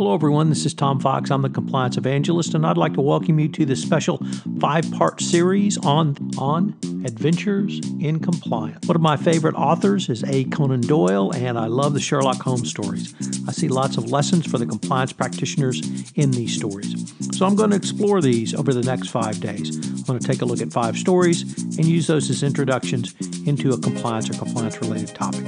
Hello, everyone. This is Tom Fox. I'm the Compliance Evangelist, and I'd like to welcome you to this special five-part series on on adventures in compliance. One of my favorite authors is A. Conan Doyle, and I love the Sherlock Holmes stories. I see lots of lessons for the compliance practitioners in these stories. So I'm going to explore these over the next five days. I'm going to take a look at five stories and use those as introductions into a compliance or compliance-related topic.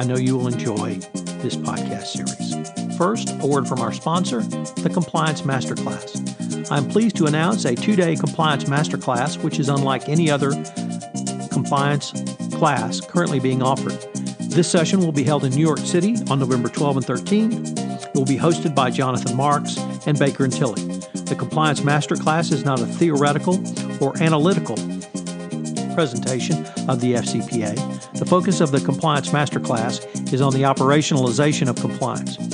I know you will enjoy this podcast series. First, a word from our sponsor, the Compliance Masterclass. I'm pleased to announce a two day Compliance Masterclass, which is unlike any other compliance class currently being offered. This session will be held in New York City on November 12 and 13. It will be hosted by Jonathan Marks and Baker and Tilly. The Compliance Masterclass is not a theoretical or analytical presentation of the FCPA. The focus of the Compliance Masterclass is on the operationalization of compliance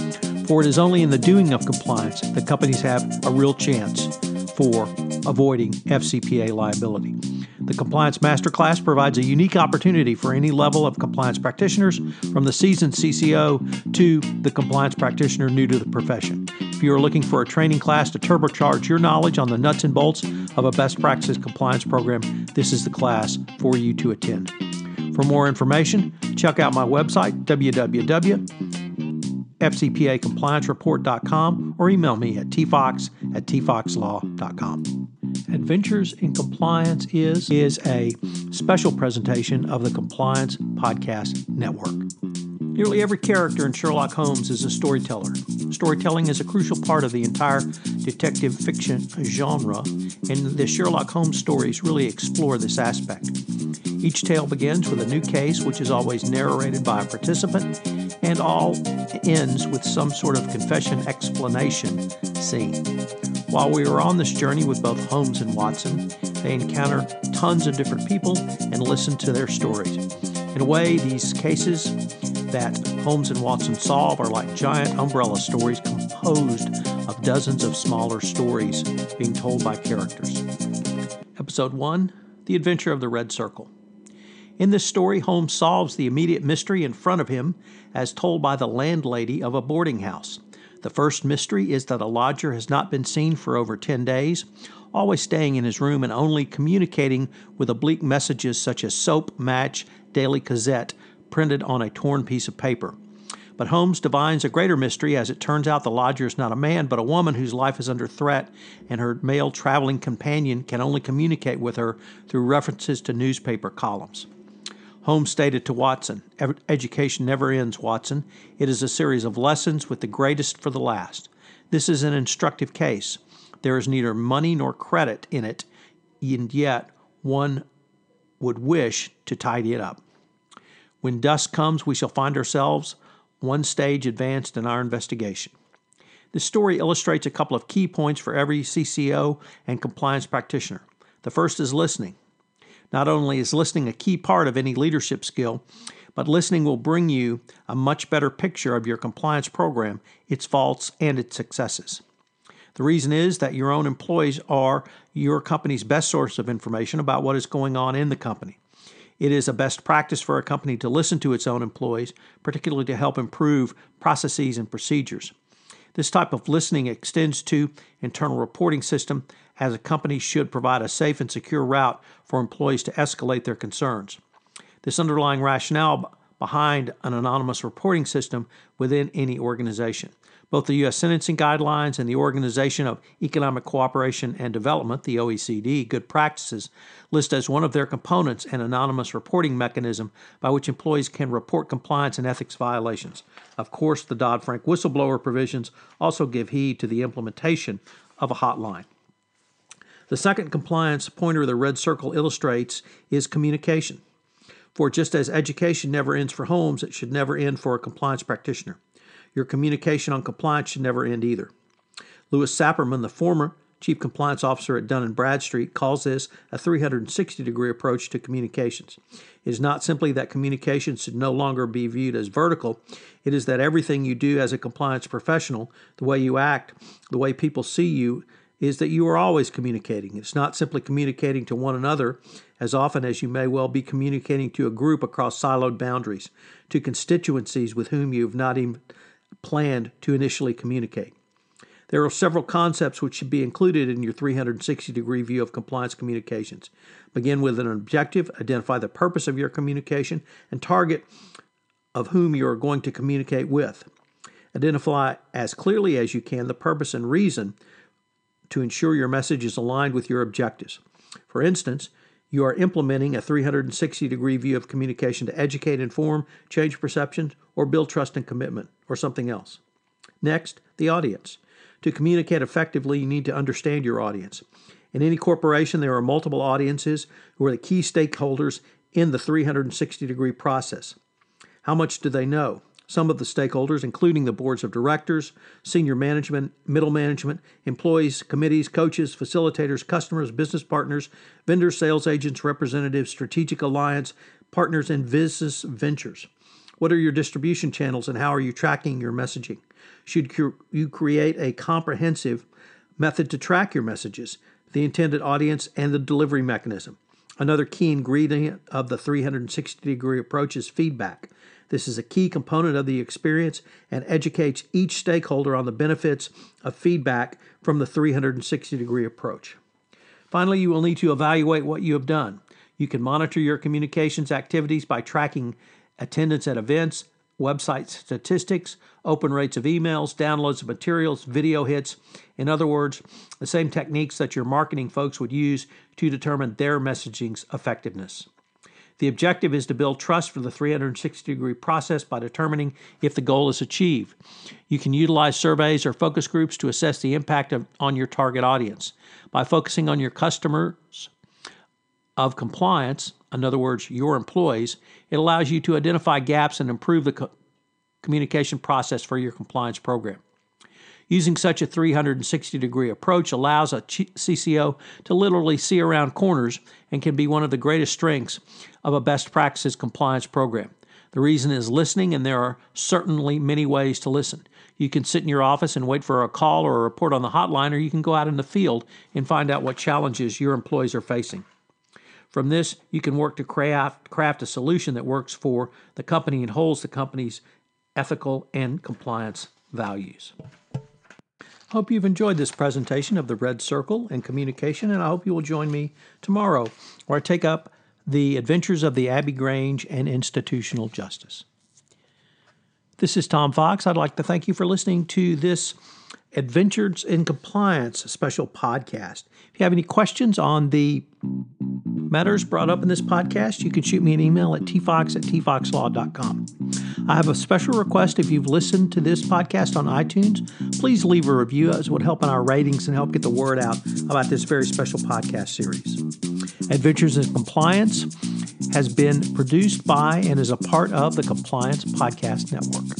for it is only in the doing of compliance that companies have a real chance for avoiding FCPA liability. The Compliance Masterclass provides a unique opportunity for any level of compliance practitioners, from the seasoned CCO to the compliance practitioner new to the profession. If you are looking for a training class to turbocharge your knowledge on the nuts and bolts of a best practice compliance program, this is the class for you to attend. For more information, check out my website, www fcpacompliancereport.com, or email me at tfox at tfoxlaw.com. Adventures in Compliance is, is a special presentation of the Compliance Podcast Network. Nearly every character in Sherlock Holmes is a storyteller. Storytelling is a crucial part of the entire detective fiction genre, and the Sherlock Holmes stories really explore this aspect. Each tale begins with a new case, which is always narrated by a participant, and all ends with some sort of confession explanation scene. While we are on this journey with both Holmes and Watson, they encounter tons of different people and listen to their stories. In a way, these cases that Holmes and Watson solve are like giant umbrella stories composed of dozens of smaller stories being told by characters. Episode 1 The Adventure of the Red Circle. In this story, Holmes solves the immediate mystery in front of him as told by the landlady of a boarding house. The first mystery is that a lodger has not been seen for over 10 days, always staying in his room and only communicating with oblique messages such as soap, match, daily gazette printed on a torn piece of paper. But Holmes divines a greater mystery as it turns out the lodger is not a man, but a woman whose life is under threat, and her male traveling companion can only communicate with her through references to newspaper columns. Holmes stated to Watson Education never ends, Watson. It is a series of lessons with the greatest for the last. This is an instructive case. There is neither money nor credit in it, and yet one would wish to tidy it up. When dusk comes, we shall find ourselves one stage advanced in our investigation. This story illustrates a couple of key points for every CCO and compliance practitioner. The first is listening. Not only is listening a key part of any leadership skill, but listening will bring you a much better picture of your compliance program, its faults, and its successes. The reason is that your own employees are your company's best source of information about what is going on in the company. It is a best practice for a company to listen to its own employees, particularly to help improve processes and procedures. This type of listening extends to internal reporting system as a company should provide a safe and secure route for employees to escalate their concerns. This underlying rationale behind an anonymous reporting system within any organization. Both the U.S. sentencing guidelines and the Organization of Economic Cooperation and Development, the OECD, good practices, list as one of their components an anonymous reporting mechanism by which employees can report compliance and ethics violations. Of course, the Dodd Frank whistleblower provisions also give heed to the implementation of a hotline. The second compliance pointer the red circle illustrates is communication. For just as education never ends for Holmes, it should never end for a compliance practitioner. Your communication on compliance should never end either. Louis Sapirman, the former chief compliance officer at Dun and Bradstreet, calls this a 360 degree approach to communications. It is not simply that communication should no longer be viewed as vertical, it is that everything you do as a compliance professional, the way you act, the way people see you, is that you are always communicating. It's not simply communicating to one another as often as you may well be communicating to a group across siloed boundaries, to constituencies with whom you have not even planned to initially communicate. There are several concepts which should be included in your 360 degree view of compliance communications. Begin with an objective, identify the purpose of your communication, and target of whom you are going to communicate with. Identify as clearly as you can the purpose and reason to ensure your message is aligned with your objectives. For instance, you are implementing a 360 degree view of communication to educate, inform, change perceptions, or build trust and commitment, or something else. Next, the audience. To communicate effectively, you need to understand your audience. In any corporation, there are multiple audiences who are the key stakeholders in the 360 degree process. How much do they know? Some of the stakeholders, including the boards of directors, senior management, middle management, employees, committees, coaches, facilitators, customers, business partners, vendors, sales agents, representatives, strategic alliance, partners, and business ventures. What are your distribution channels and how are you tracking your messaging? Should you create a comprehensive method to track your messages, the intended audience, and the delivery mechanism? Another key ingredient of the 360 degree approach is feedback. This is a key component of the experience and educates each stakeholder on the benefits of feedback from the 360 degree approach. Finally, you will need to evaluate what you have done. You can monitor your communications activities by tracking attendance at events, website statistics, open rates of emails, downloads of materials, video hits. In other words, the same techniques that your marketing folks would use to determine their messaging's effectiveness. The objective is to build trust for the 360 degree process by determining if the goal is achieved. You can utilize surveys or focus groups to assess the impact of, on your target audience. By focusing on your customers of compliance, in other words, your employees, it allows you to identify gaps and improve the co- communication process for your compliance program. Using such a 360 degree approach allows a CCO to literally see around corners and can be one of the greatest strengths of a best practices compliance program. The reason is listening, and there are certainly many ways to listen. You can sit in your office and wait for a call or a report on the hotline, or you can go out in the field and find out what challenges your employees are facing. From this, you can work to craft, craft a solution that works for the company and holds the company's ethical and compliance values. Hope you've enjoyed this presentation of the Red Circle and communication, and I hope you will join me tomorrow where I take up the adventures of the Abbey Grange and institutional justice. This is Tom Fox. I'd like to thank you for listening to this Adventures in Compliance special podcast. If you have any questions on the matters brought up in this podcast, you can shoot me an email at tfox at tfoxlaw.com. I have a special request. If you've listened to this podcast on iTunes, please leave a review as it would help in our ratings and help get the word out about this very special podcast series. Adventures in Compliance has been produced by and is a part of the Compliance Podcast Network.